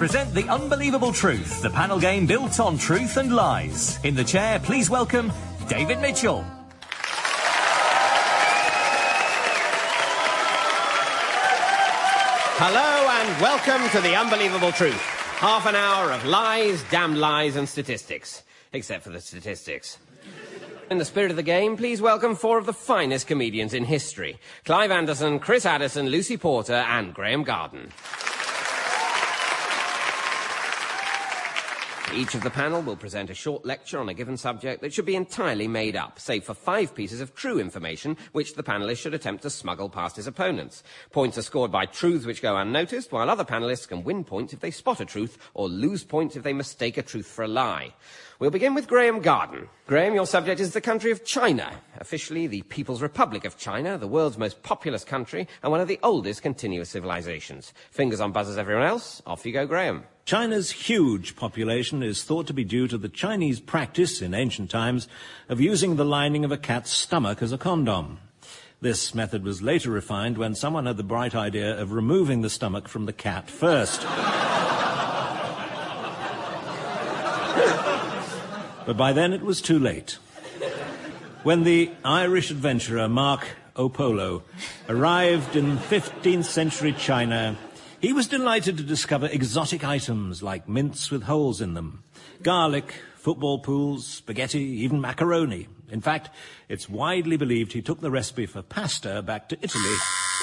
present The Unbelievable Truth, the panel game built on truth and lies. In the chair, please welcome David Mitchell. Hello and welcome to The Unbelievable Truth. Half an hour of lies, damn lies, and statistics. Except for the statistics. In the spirit of the game, please welcome four of the finest comedians in history Clive Anderson, Chris Addison, Lucy Porter, and Graeme Garden. Each of the panel will present a short lecture on a given subject that should be entirely made up, save for five pieces of true information which the panelist should attempt to smuggle past his opponents. Points are scored by truths which go unnoticed, while other panelists can win points if they spot a truth or lose points if they mistake a truth for a lie. We'll begin with Graeme Garden. Graeme, your subject is the country of China, officially the People's Republic of China, the world's most populous country and one of the oldest continuous civilizations. Fingers on buzzers, everyone else. Off you go, Graeme. China's huge population is thought to be due to the Chinese practice in ancient times of using the lining of a cat's stomach as a condom. This method was later refined when someone had the bright idea of removing the stomach from the cat first. but by then it was too late. When the Irish adventurer Mark O'Polo arrived in 15th century China, he was delighted to discover exotic items like mints with holes in them, garlic, football pools, spaghetti, even macaroni. In fact, it's widely believed he took the recipe for pasta back to Italy,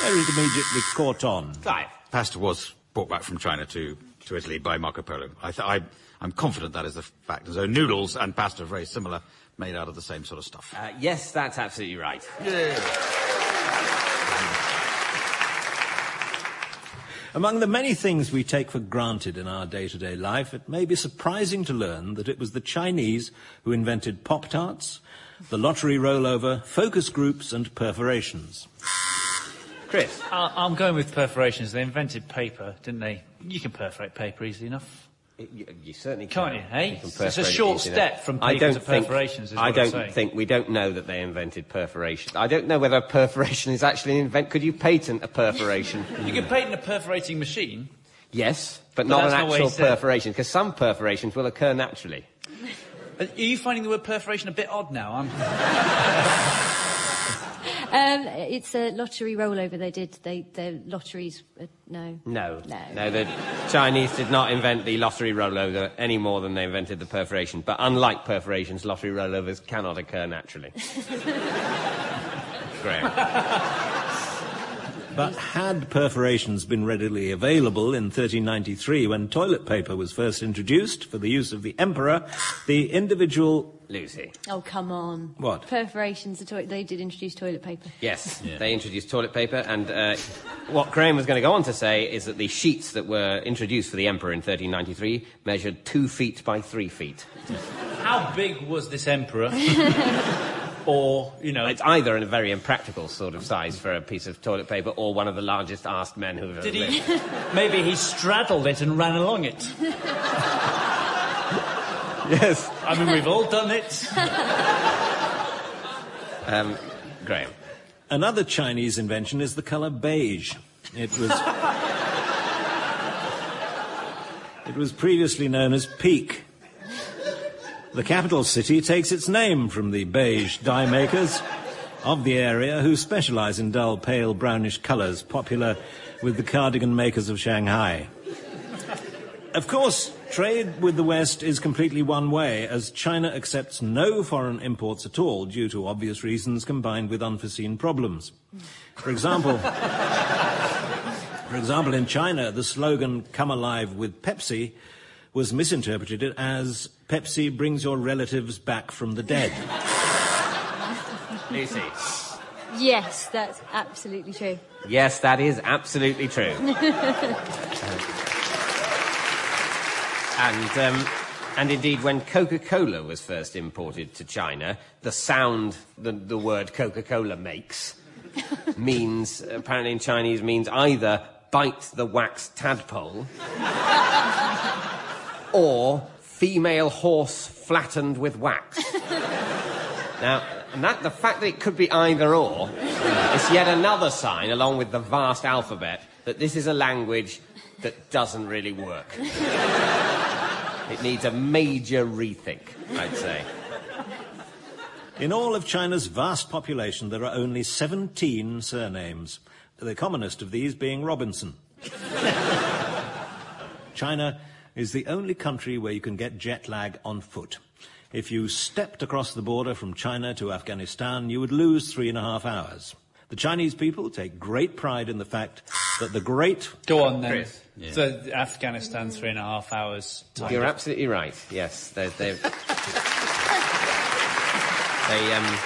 where it immediately caught on. Clive. Pasta was brought back from China to, to Italy by Marco Polo. I th- I, I'm confident that is the fact. So noodles and pasta are very similar, made out of the same sort of stuff. Uh, yes, that's absolutely right. Among the many things we take for granted in our day-to-day life, it may be surprising to learn that it was the Chinese who invented Pop-Tarts, the lottery rollover, focus groups, and perforations. Chris. I- I'm going with perforations. They invented paper, didn't they? You can perforate paper easily enough. You, you certainly Can't you, hey? can It's a perforate it short step from I don't to perforations, I don't think we don't know that they invented perforation. I don't know whether perforation is actually an invent. Could you patent a perforation? You can patent a perforating machine. yes, but, not an not actual perforation, because some perforations will occur naturally. Are you finding the word perforation a bit odd now? I'm... Um, it's a lottery rollover. They did. They the lotteries. Uh, no. No, No. the Chinese did not invent the lottery rollover any more than they invented the perforation. But unlike perforations, lottery rollovers cannot occur naturally. Graeme. But had perforations been readily available in 1393 when toilet paper was first introduced for the use of the emperor, the individual... Lucy. Oh come on. What? Perforations. The toi- they did introduce toilet paper. Yes, they introduced toilet paper, and uh, what Graeme was going to go on to say is that the sheets that were introduced for the emperor in 1393 measured two feet by three feet. How big was this emperor? or, you know, It's either in a very impractical sort of size for a piece of toilet paper or one of the largest asked men who've ever did lived. he? Maybe he straddled it and ran along it. Yes. I mean, we've all done it. Um, Graeme. Another Chinese invention is the color beige. It was... it was previously known as Peak. The capital city takes its name from the beige dye makers of the area who specialize in dull, pale, brownish colors, popular with the cardigan makers of Shanghai. Of course, trade with the West is completely one way, as China accepts no foreign imports at all due to obvious reasons combined with unforeseen problems. For example, for example, in China, the slogan "Come alive with Pepsi" was misinterpreted as "Pepsi brings your relatives back from the dead." Lucy. Yes, that's absolutely true. Yes, that is absolutely true. and, um, and indeed, when Coca-Cola was first imported to China, the sound the, the word Coca-Cola makes means, apparently in Chinese, means either bite the wax tadpole or female horse flattened with wax. Now, and that, the fact that it could be either or is yet another sign, along with the vast alphabet, that this is a language that doesn't really work. It needs a major rethink, I'd say. In all of China's vast population, there are only 17 surnames, the commonest of these being Robinson. China is the only country where you can get jet lag on foot. If you stepped across the border from China to Afghanistan, you would lose three and a half hours. The Chinese people take great pride in the fact that the great. Go on then. Chris. So Afghanistan, three and a half hours. You're absolutely right. Yes, they're. they're they um.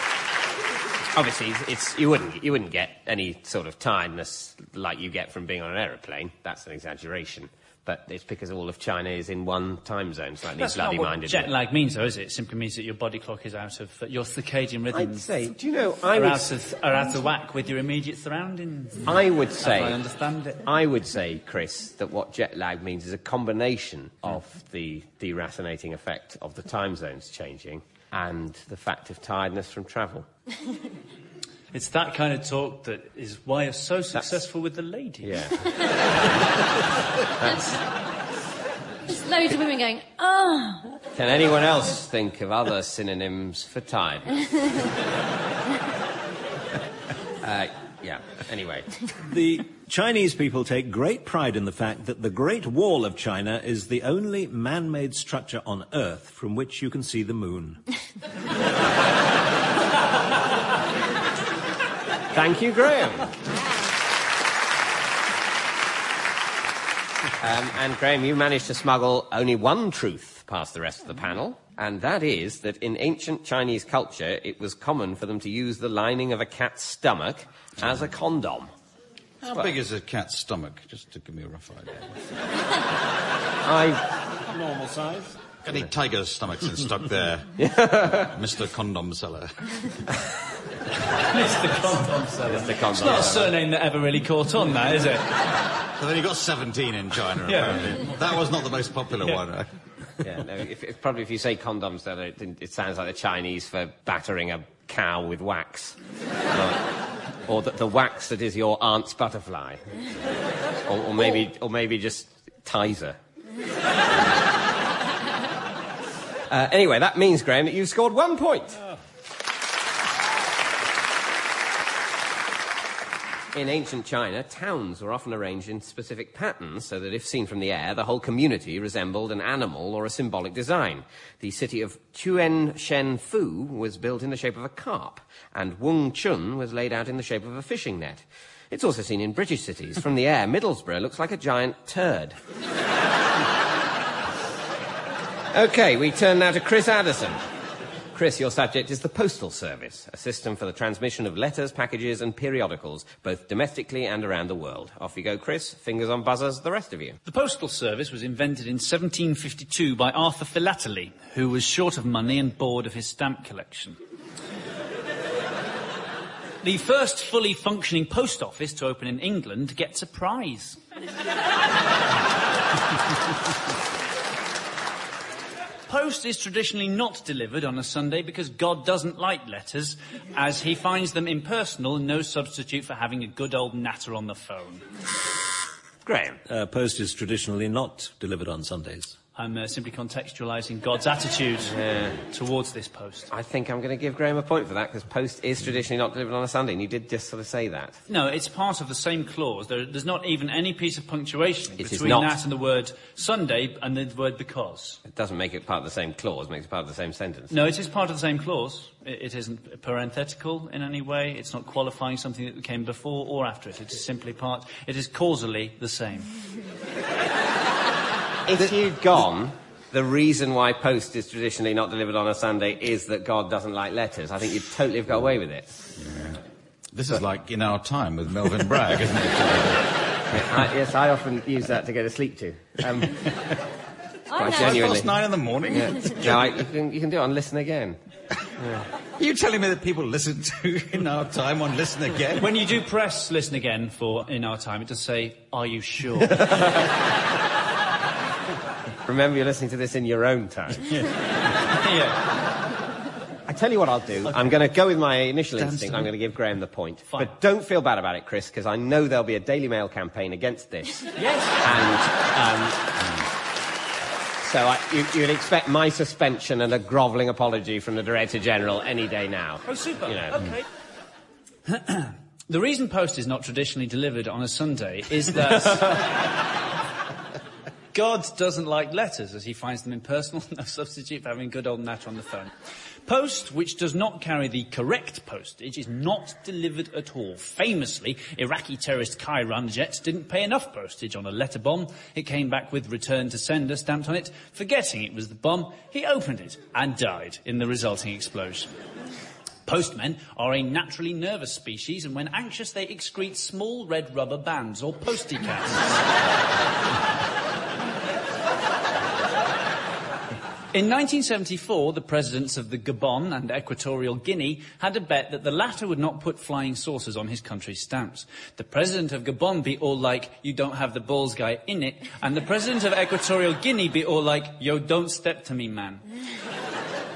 Obviously, it's, it's you wouldn't you wouldn't get any sort of tiredness like you get from being on an aeroplane. That's an exaggeration. But it's because all of China is in one time zone, slightly That's not bloody what minded. jet lag means, though, is it? It simply means that your body clock is out of your circadian rhythm. I'd say, do you know, I are, would, out of, are out of whack with your immediate surroundings. I would As I understand it. I would say, Chris, that what jet lag means is a combination of the deracinating effect of the time zones changing and the fact of tiredness from travel. It's that kind of talk that is why you're so successful with the ladies. Yeah. There's loads of women going, oh. Can anyone else think of other synonyms for time? uh, yeah. Anyway, The Chinese people take great pride in the fact that the Great Wall of China is the only man made structure on Earth from which you can see the moon. thank you, Graeme. Um, and Graeme, you managed to smuggle only one truth past the rest of the panel, and that is that in ancient Chinese culture, it was common for them to use the lining of a cat's stomach as a condom. How big is a cat's stomach? Just to give me a rough idea. I Normal size? Any tiger's stomachs in stock there? Mr. Condom Seller. It's the condom seller. the condom. It's not a surname that ever really caught on, that is it? So then you got 17 in China, Yeah. apparently. That was not the most popular one. right? Yeah, no, if, if, probably if you say condoms, then it, it sounds like the Chinese for battering a cow with wax. or or the, the wax that is your aunt's butterfly. Or, or maybe, or maybe just Tizer. Uh, anyway, that means, Graeme, that you've scored one point. In ancient China, towns were often arranged in specific patterns so that if seen from the air, the whole community resembled an animal or a symbolic design. The city of Chuen Shen Fu was built in the shape of a carp, and Wung Chun was laid out in the shape of a fishing net. It's also seen in British cities. From the air, Middlesbrough looks like a giant turd. Okay, we turn now to Chris Addison. Chris, your subject is the Postal Service, a system for the transmission of letters, packages, and periodicals, both domestically and around the world. Off you go, Chris. Fingers on buzzers, the rest of you. The Postal Service was invented in 1752 by Arthur Philately, who was short of money and bored of his stamp collection. the first fully functioning post office to open in England gets a prize. Post is traditionally not delivered on a Sunday because God doesn't like letters, as he finds them impersonal and no substitute for having a good old natter on the phone. Graeme. Uh, post is traditionally not delivered on Sundays. I'm uh, simply contextualising God's attitude towards this post. I think I'm going to give Graeme a point for that because post is traditionally not delivered on a Sunday, and you did just sort of say that. No, it's part of the same clause. There, there's not even any piece of punctuation It between that and the word Sunday and the word because. It doesn't make it part of the same clause, it makes it part of the same sentence. No, it is part of the same clause. It, it isn't parenthetical in any way. It's not qualifying something that came before or after it. It is simply part. It is causally the same. If you'd gone, the reason why post is traditionally not delivered on a Sunday is that God doesn't like letters, I think you'd totally have got away with it. Yeah. This is like in our time with Melvin Bragg, isn't it? I, yes, I often use that to go to sleep to. Um, I quite know. genuinely. Past nine in the morning. No, I, you, can, you can do it on Listen Again. Are you telling me that people listen to in our time on Listen Again? When you do press listen again for in our time, it does say, "Are you sure?" Remember, you're listening to this in your own time. yeah. I tell you what I'll do. I'm going to go with my initial instinct. I'm going to give Graeme the point. Fine. But don't feel bad about it, Chris, because I know there'll be a Daily Mail campaign against this. Yes. and um, so I, you, you'd expect my suspension and a grovelling apology from the Director General any day now. Oh, super. You know. Okay. the reason post is not traditionally delivered on a Sunday is that God doesn't like letters as he finds them impersonal, no substitute for having good old natter on the phone. Post, which does not carry the correct postage, is not delivered at all. Famously, Iraqi terrorist Kai Jets didn't pay enough postage on a letter bomb. It came back with return to sender stamped on it. Forgetting it was the bomb, he opened it and died in the resulting explosion. Postmen are a naturally nervous species, and when anxious, they excrete small red rubber bands or postie cats. In 1974, the presidents of the Gabon and Equatorial Guinea had a bet that the latter would not put flying saucers on his country's stamps. The president of Gabon be all like, you don't have the balls guy in it, and the president of Equatorial Guinea be all like, yo, don't step to me, man.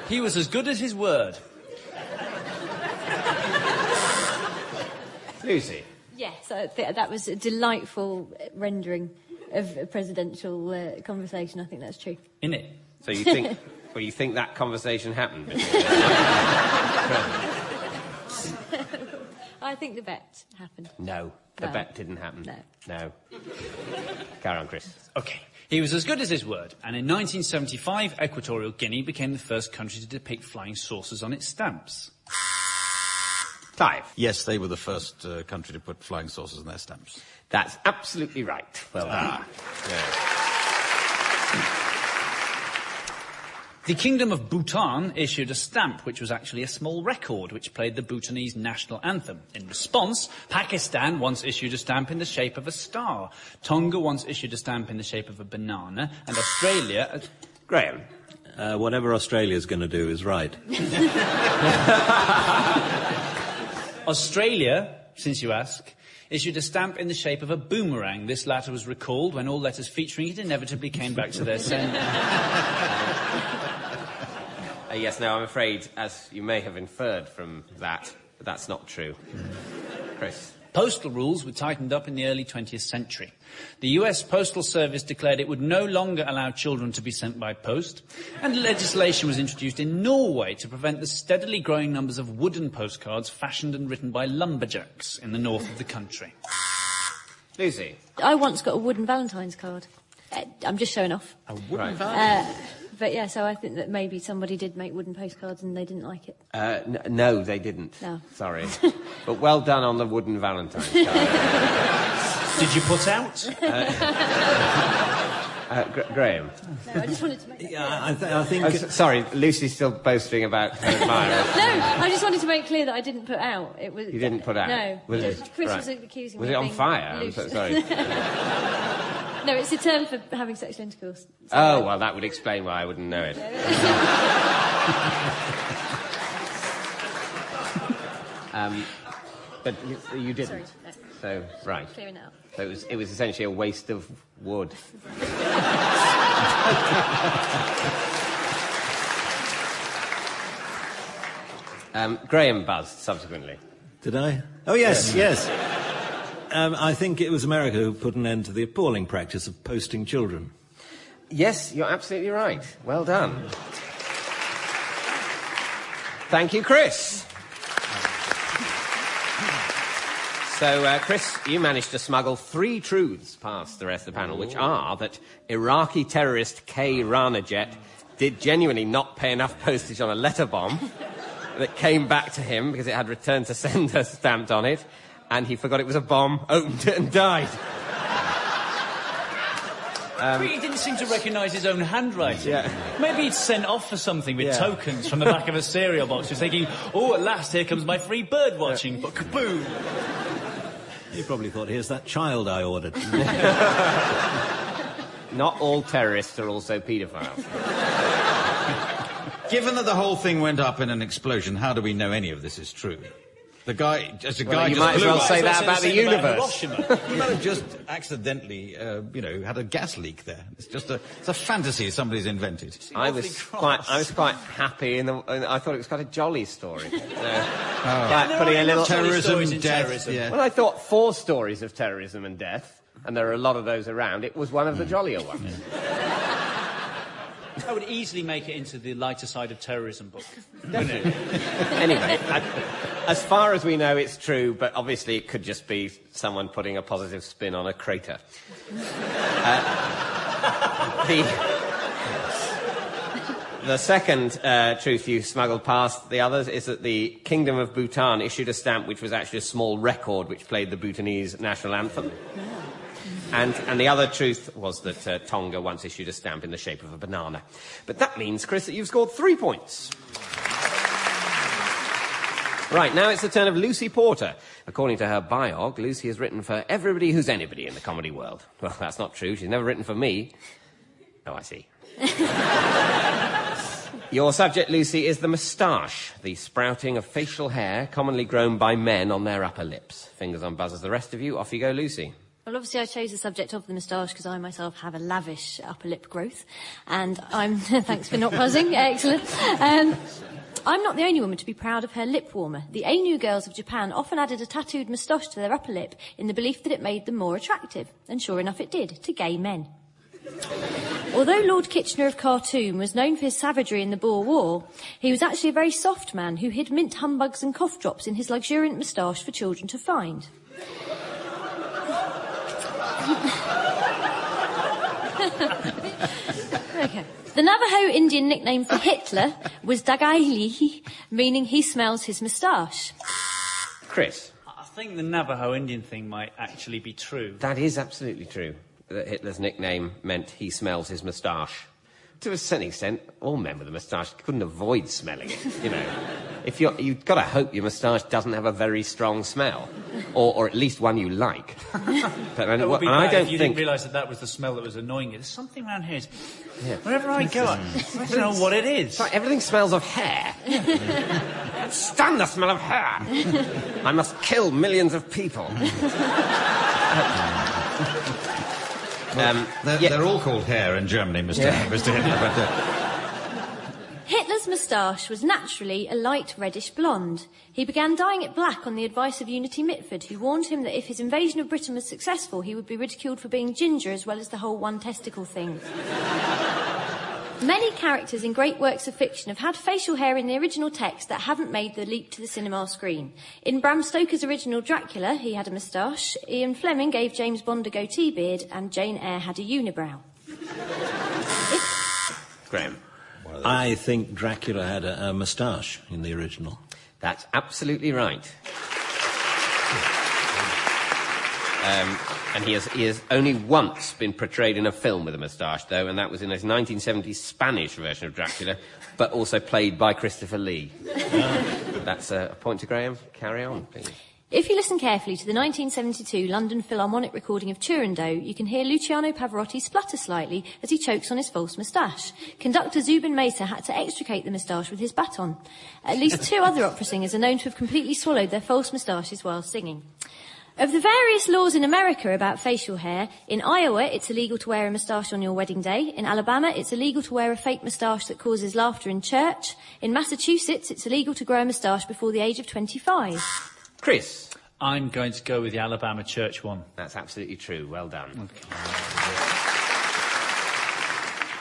He was as good as his word. Lucy. Yes, th- that was a delightful rendering of a presidential uh, conversation. I think that's true. In it. So you think, well, you think that conversation happened? I think the bet happened. no, the No. bet didn't happen. No. No. Carry on, Chris. Okay. He was as good as his word, and in 1975, Equatorial Guinea became the first country to depict flying saucers on its stamps. Clive. Yes, they were the first uh, country to put flying saucers on their stamps. That's absolutely right. Well done. Yeah. The Kingdom of Bhutan issued a stamp which was actually a small record which played the Bhutanese national anthem. In response, Pakistan once issued a stamp in the shape of a star. Tonga once issued a stamp in the shape of a banana, and Australia. uh, Graeme. Uh, whatever Australia's going to do is right. Australia, since you ask, issued a stamp in the shape of a boomerang. This latter was recalled when all letters featuring it inevitably came back to their sender. Uh, yes, no, I'm afraid, as you may have inferred from that, that's not true. Chris. Postal rules were tightened up in the early 20th century. The US Postal Service declared it would no longer allow children to be sent by post, and legislation was introduced in Norway to prevent the steadily growing numbers of wooden postcards fashioned and written by lumberjacks in the north of the country. Lucy. I once got a wooden Valentine's card. Uh, I'm just showing off. A wooden right. Uh, but yeah, so I think that maybe somebody did make wooden postcards and they didn't like it. Uh, n- no, they didn't. No. Sorry. but well done on the wooden Valentine's card. Did you put out? Uh, Gra- Graeme. No, I just wanted to make. that Yeah, I, th- I think. Oh, s- sorry, Lucy's still boasting about her admirer. No, I just wanted to make clear that I didn't put out. It was. You didn't put out? No. Was it? Chris Right. was accusing Was me it on being fire? I'm so sorry. No, it's a term for having sexual intercourse. So Oh, well, that would explain why I wouldn't know it. um, but you, you didn't. Sorry, no. So, right. Clearing it up. So it was, it was essentially a waste of wood. um, Graeme buzzed subsequently. Did I? Oh, yes, yes. Um, I think it was America who put an end to the appalling practice of posting children. Yes, you're absolutely right. Well done. Thank you, Chris. So, uh, Chris, you managed to smuggle three truths past the rest of the panel, which are that Iraqi terrorist Khay Rahnajet did genuinely not pay enough postage on a letter bomb that came back to him because it had return to sender stamped on it, and he forgot it was a bomb, opened it, and died. but he didn't seem to recognise his own handwriting. Yeah. Maybe he'd sent off for something with Yeah. tokens from the back of a cereal box. Just thinking, oh, at last, here comes my free bird watching. But kaboom! He probably thought, here's that child I ordered. Not all terrorists are also paedophiles. Given that the whole thing went up in an explosion, how do we know any of this is true? The guy, just a Well, guy you just might as well up. say that about the was saying universe. Hiroshima. He might have just accidentally, uh, you know, had a gas leak there. It's just a, it's a fantasy somebody's invented. I was cross. quite, I was quite happy, in the, and I thought it was quite a jolly story. So, Oh. like there putting are a little. Terrorism, stories death, terrorism. yeah. Well, I thought four stories of terrorism and death, and there are a lot of those around. It was one of the jollier ones. I would easily make it into the lighter side of terrorism book. anyway, I, as far as we know, it's true, but obviously it could just be someone putting a positive spin on a crater. Uh, the, the second uh, truth you smuggled past the others is that the Kingdom of Bhutan issued a stamp which was actually a small record which played the Bhutanese national anthem. And, and the other truth was that uh, Tonga once issued a stamp in the shape of a banana. But that means, Chris, that you've scored three points. Right, now it's the turn of Lucy Porter. According to her biog, Lucy has written for everybody who's anybody in the comedy world. Well, that's not true. She's never written for me. Oh, I see. Your subject, Lucy, is the moustache, the sprouting of facial hair commonly grown by men on their upper lips. Fingers on buzzers, the rest of you. Off you go, Lucy. Well, obviously, I chose the subject of the moustache because I myself have a lavish upper lip growth, and I'm. thanks for not buzzing. Excellent. Um, I'm not the only woman to be proud of her lip warmer. The Ainu girls of Japan often added a tattooed moustache to their upper lip in the belief that it made them more attractive, and sure enough, it did to gay men. Although Lord Kitchener of Khartoum was known for his savagery in the Boer War, he was actually a very soft man who hid mint humbugs and cough drops in his luxuriant moustache for children to find. Okay. The Navajo Indian nickname for Hitler was Dagaili, meaning he smells his moustache. Chris. I think the Navajo Indian thing might actually be true. That is absolutely true. That Hitler's nickname meant he smells his moustache. To a certain extent, all men with a moustache couldn't avoid smelling it, you know. If you're, you've got to hope your moustache doesn't have a very strong smell, or, or at least one you like. But, and, It would be and I don't you think didn't realise that that was the smell that was annoying you. There's something around here. Yeah. Wherever I go, I don't know what it is. Sorry, everything smells of hair. Stand the smell of hair. I must kill millions of people. um, They're, yeah. they're all called hair in Germany, Mr. Yeah. Mr. Hitler. But, uh, Hitler's moustache was naturally a light reddish blonde. He began dyeing it black on the advice of Unity Mitford, who warned him that if his invasion of Britain was successful, he would be ridiculed for being ginger as well as the whole one testicle thing. Many characters in great works of fiction have had facial hair in the original text that haven't made the leap to the cinema screen. In Bram Stoker's original Dracula, he had a moustache. Ian Fleming gave James Bond a goatee beard, and Jane Eyre had a unibrow. Graeme. I think Dracula had a, a moustache in the original. That's absolutely right. Um, and he has, he has only once been portrayed in a film with a moustache, though, and that was in his 1970s Spanish version of Dracula, but also played by Christopher Lee. That's uh, a point to Graeme. Carry on, please. If you listen carefully to the 1972 London Philharmonic recording of Turandot, you can hear Luciano Pavarotti splutter slightly as he chokes on his false moustache. Conductor Zubin Mehta had to extricate the moustache with his baton. At least two other opera singers are known to have completely swallowed their false moustaches while singing. Of the various laws in America about facial hair, in Iowa it's illegal to wear a moustache on your wedding day. In Alabama it's illegal to wear a fake moustache that causes laughter in church. In Massachusetts it's illegal to grow a moustache before the age of 25. Chris. I'm going to go with the Alabama church one. That's absolutely true. Well done.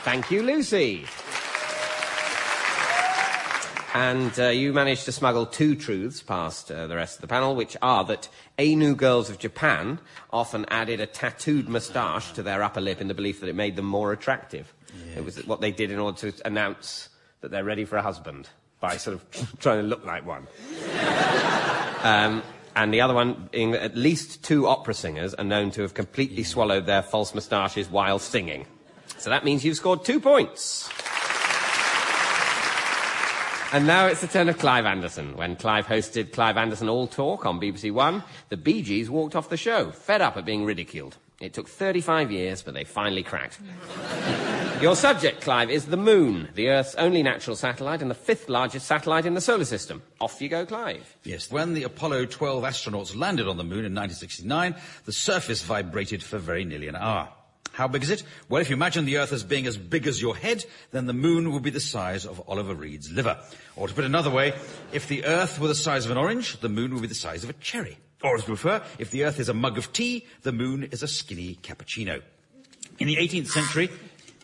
Thank you, Lucy. And uh, you managed to smuggle two truths past uh, the rest of the panel, which are that Ainu girls of Japan often added a tattooed moustache to their upper lip in the belief that it made them more attractive. It was what they did in order to announce that they're ready for a husband by sort of trying to look like one. Um, and the other one being that at least two opera singers are known to have completely swallowed their false moustaches while singing. So that means you've scored two points. And now it's the turn of Clive Anderson. When Clive hosted Clive Anderson All Talk on BBC One, the Bee Gees walked off the show, fed up at being ridiculed. It took 35 years, but they finally cracked. Your subject, Clive, is the moon, the Earth's only natural satellite and the fifth largest satellite in the solar system. Off you go, Clive. Yes, when the Apollo 12 astronauts landed on the moon in 1969, the surface vibrated for very nearly an hour. How big is it? Well, if you imagine the Earth as being as big as your head, then the moon would be the size of Oliver Reed's liver. Or to put it another way, if the Earth were the size of an orange, the moon would be the size of a cherry. Or, as you prefer, if the Earth is a mug of tea, the moon is a skinny cappuccino. In the 18th century,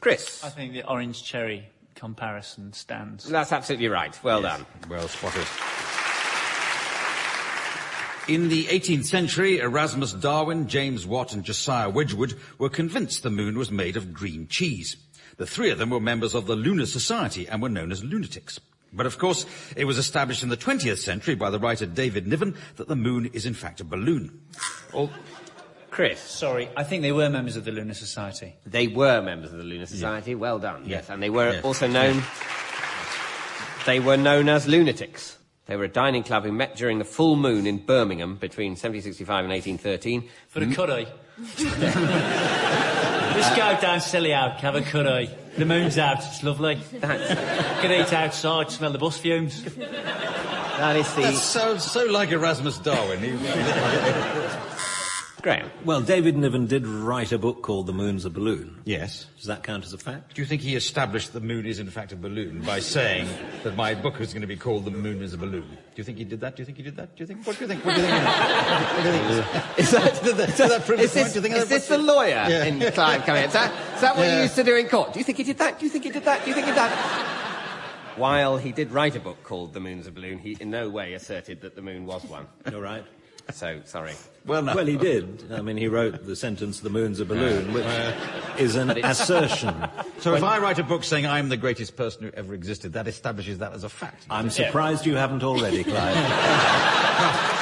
Chris. I think the orange cherry comparison stands. That's absolutely right. Well done. Well spotted. In the 18th century, Erasmus Darwin, James Watt, and Josiah Wedgwood were convinced the moon was made of green cheese. The three of them were members of the Lunar Society and were known as lunatics. But of course, it was established in the 20th century by the writer David Niven that the moon is in fact a balloon. All, Chris. Sorry, I think they were members of the Lunar Society. They were members of the Lunar Society. Well done. Yes, and they were Yeah. also known. They were known as lunatics. They were a dining club who met during the full moon in Birmingham between 1765 and 1813. For a curry. Just go down Selly Oak, have a curry. The moon's out, it's lovely. That's, Can eat outside, smell the bus fumes. that is the that's so, so like Erasmus Darwin. He- Graham. Well, David Niven did write a book called The Moon's a Balloon. yes. Does that count as a fact? Do you think he established the moon is in fact a balloon by saying that my book is going to be called The Moon is a Balloon? Do you think he did that? Do you think he did that? Do you think? What do you think? What do you think? What do you think? Is that, Did that- did that prove is the point? this, Do you think is that- this the lawyer Yeah. in Clive coming? In? Is that, is that what you used to do in court? Do you think he did that? Do you think he did that? Do you think he did that? While he did write a book called The Moon's a Balloon, he in no way asserted that the moon was one. You're right. So, sorry. Well, no. Well, he did. I mean, he wrote the sentence, the moon's a balloon, which is an assertion. So if I write a book saying I'm the greatest person who ever existed, that establishes that as a fact. I'm surprised you haven't already, Clive.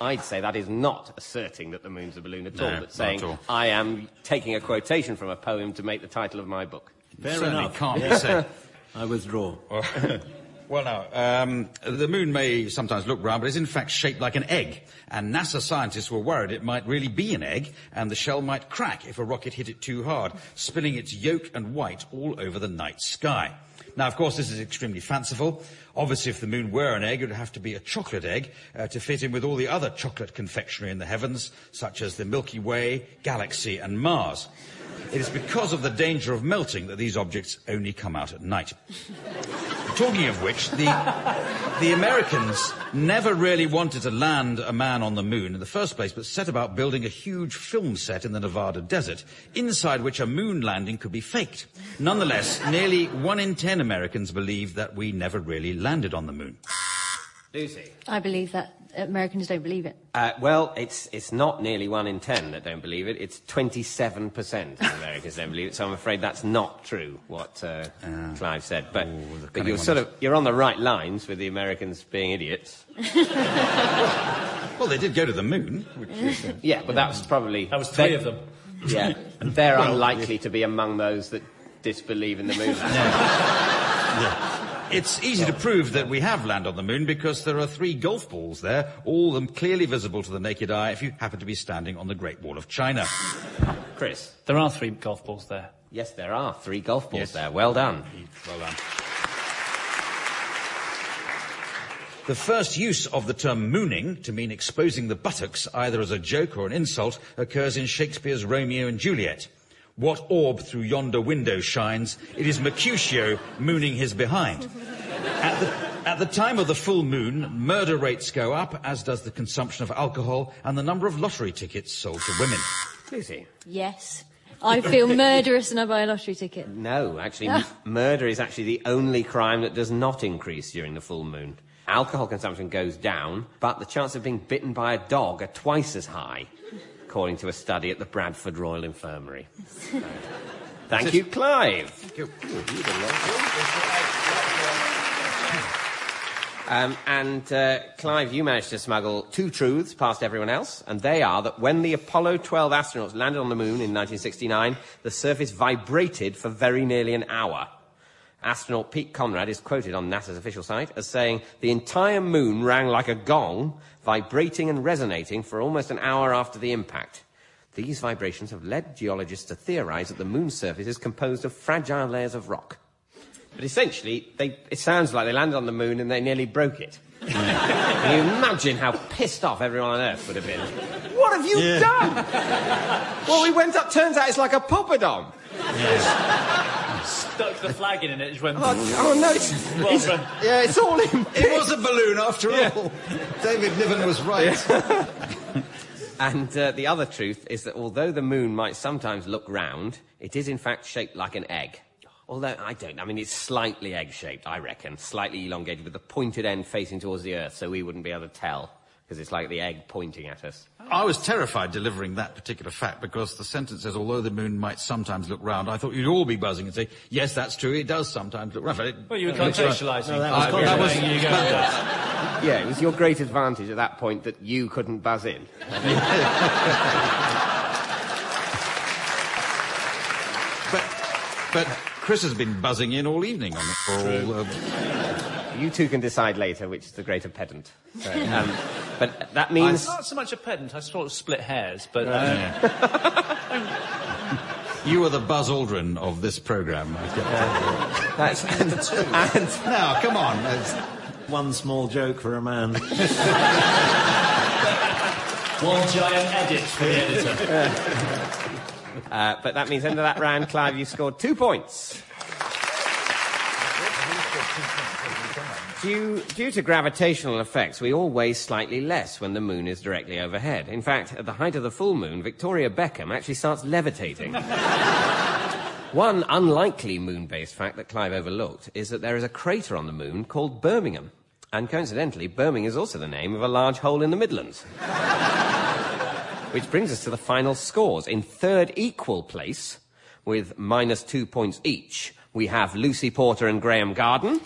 I'd say that is not asserting that the moon's a balloon at all. No, That's not saying all. I am taking a quotation from a poem to make the title of my book. Fair Certainly enough. can't be said. I withdraw. Well, now, um, the moon may sometimes look round, but is in fact shaped like an egg. And NASA scientists were worried it might really be an egg, and the shell might crack if a rocket hit it too hard, spilling its yolk and white all over the night sky. Now, of course, this is extremely fanciful. Obviously, if the moon were an egg, it would have to be a chocolate egg uh, to fit in with all the other chocolate confectionery in the heavens, such as the Milky Way, Galaxy, and Mars. It is because of the danger of melting that these objects only come out at night. Talking of which, the, the Americans never really wanted to land a man on the moon in the first place, but set about building a huge film set in the Nevada desert, inside which a moon landing could be faked. Nonetheless, nearly one in ten Americans believe that we never really landed on the moon. Lucy. I believe that Americans don't believe it. Uh, well, it's, it's not nearly one in ten that don't believe it. It's 27% of Americans don't believe it. So I'm afraid that's not true, what uh, Clive said. But, the but you're sort of, you're on the right lines with the Americans being idiots. Well, they did go to the moon. Which is, uh, Yeah, but that was probably... That was three they- of them. Yeah, and they're unlikely to be among those that disbelieve in the moon. It's easy to prove that we have land on the moon because there are three golf balls there, all of them clearly visible to the naked eye if you happen to be standing on the Great Wall of China. Chris? There are three golf balls there. Yes, there are three golf balls Yes. there. Well done. Well done. The first use of the term mooning to mean exposing the buttocks either as a joke or an insult occurs in Shakespeare's Romeo and Juliet. What orb through yonder window shines? It is Mercutio mooning his behind. At the, at the time of the full moon, murder rates go up, as does the consumption of alcohol and the number of lottery tickets sold to women. Lucy? Yes. I feel murderous and I buy a lottery ticket. No, actually, m- murder is actually the only crime that does not increase during the full moon. Alcohol consumption goes down, but the chance of being bitten by a dog are twice as high, according to a study at the Bradford Royal Infirmary. So, thank you, Clive. Um, and uh, Clive, you managed to smuggle two truths past everyone else, and they are that when the Apollo 12 astronauts landed on the moon in 1969, the surface vibrated for very nearly an hour. Astronaut Pete Conrad is quoted on NASA's official site as saying, The entire moon rang like a gong, vibrating and resonating for almost an hour after the impact. These vibrations have led geologists to theorize that the moon's surface is composed of fragile layers of rock. But essentially, they, it sounds like they landed on the moon and they nearly broke it. Can you imagine how pissed off everyone on Earth would have been? What have you Yeah. done? well, we went up, turns out it's like a poppadom. Stuck the flag in and it just went. Oh, oh no, it's, Well it's- yeah, it's all in. It was a balloon after all. David Niven was right. And uh, the other truth is that although the moon might sometimes look round, it is in fact shaped like an egg. Although I don't, I mean, it's slightly egg shaped, I reckon, slightly elongated with the pointed end facing towards the Earth, so we wouldn't be able to tell because it's like the egg pointing at us. I was terrified delivering that particular fact because the sentence says, although the moon might sometimes look round, I thought you'd all be buzzing and say, yes, that's true, it does sometimes look round. But it- Well, you were it looks like- contextualising. No, that was I- context. that was- you go. Yeah, it was your great advantage at that point that you couldn't buzz in. But, but Chris has been buzzing in all evening on it for all. Uh, You two can decide later which is the greater pedant. So, um, but that means. I'm not so much a pedant, I sort of split hairs, but. Uh, you are the Buzz Aldrin of this programme. I get that. That's, and, and Now, come on. it's- One small joke for a man. one giant edit for the editor. Uh, but that means end of that round, Clive, you scored two points. Due, due to gravitational effects, we all weigh slightly less when the moon is directly overhead. In fact, at the height of the full moon, Victoria Beckham actually starts levitating. One unlikely moon-based fact that Clive overlooked is that there is a crater on the moon called Birmingham. And coincidentally, Birmingham is also the name of a large hole in the Midlands. Which brings us to the final scores. In third equal place, with minus two points each, we have Lucy Porter and Graeme Garden.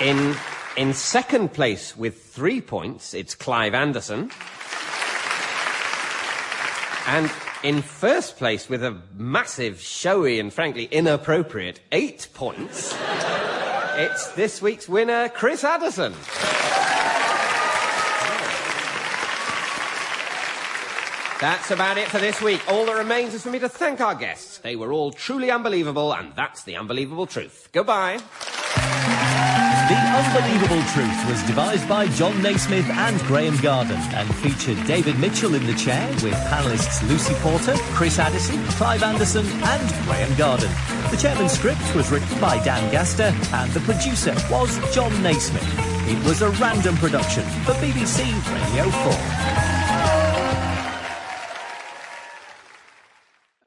In, in second place with three points, it's Clive Anderson. And in first place with a massive, showy, and frankly inappropriate eight points, it's this week's winner, Chris Addison. That's about it for this week. All that remains is for me to thank our guests. They were all truly unbelievable, and that's the unbelievable truth. Goodbye. The Unbelievable Truth was devised by Jon Naismith and Graeme Garden and featured David Mitchell in the chair with panellists Lucy Porter, Chris Addison, Clive Anderson and Graeme Garden. The chairman's script was written by Dan Gaster and the producer was Jon Naismith. It was a random production for BBC Radio 4.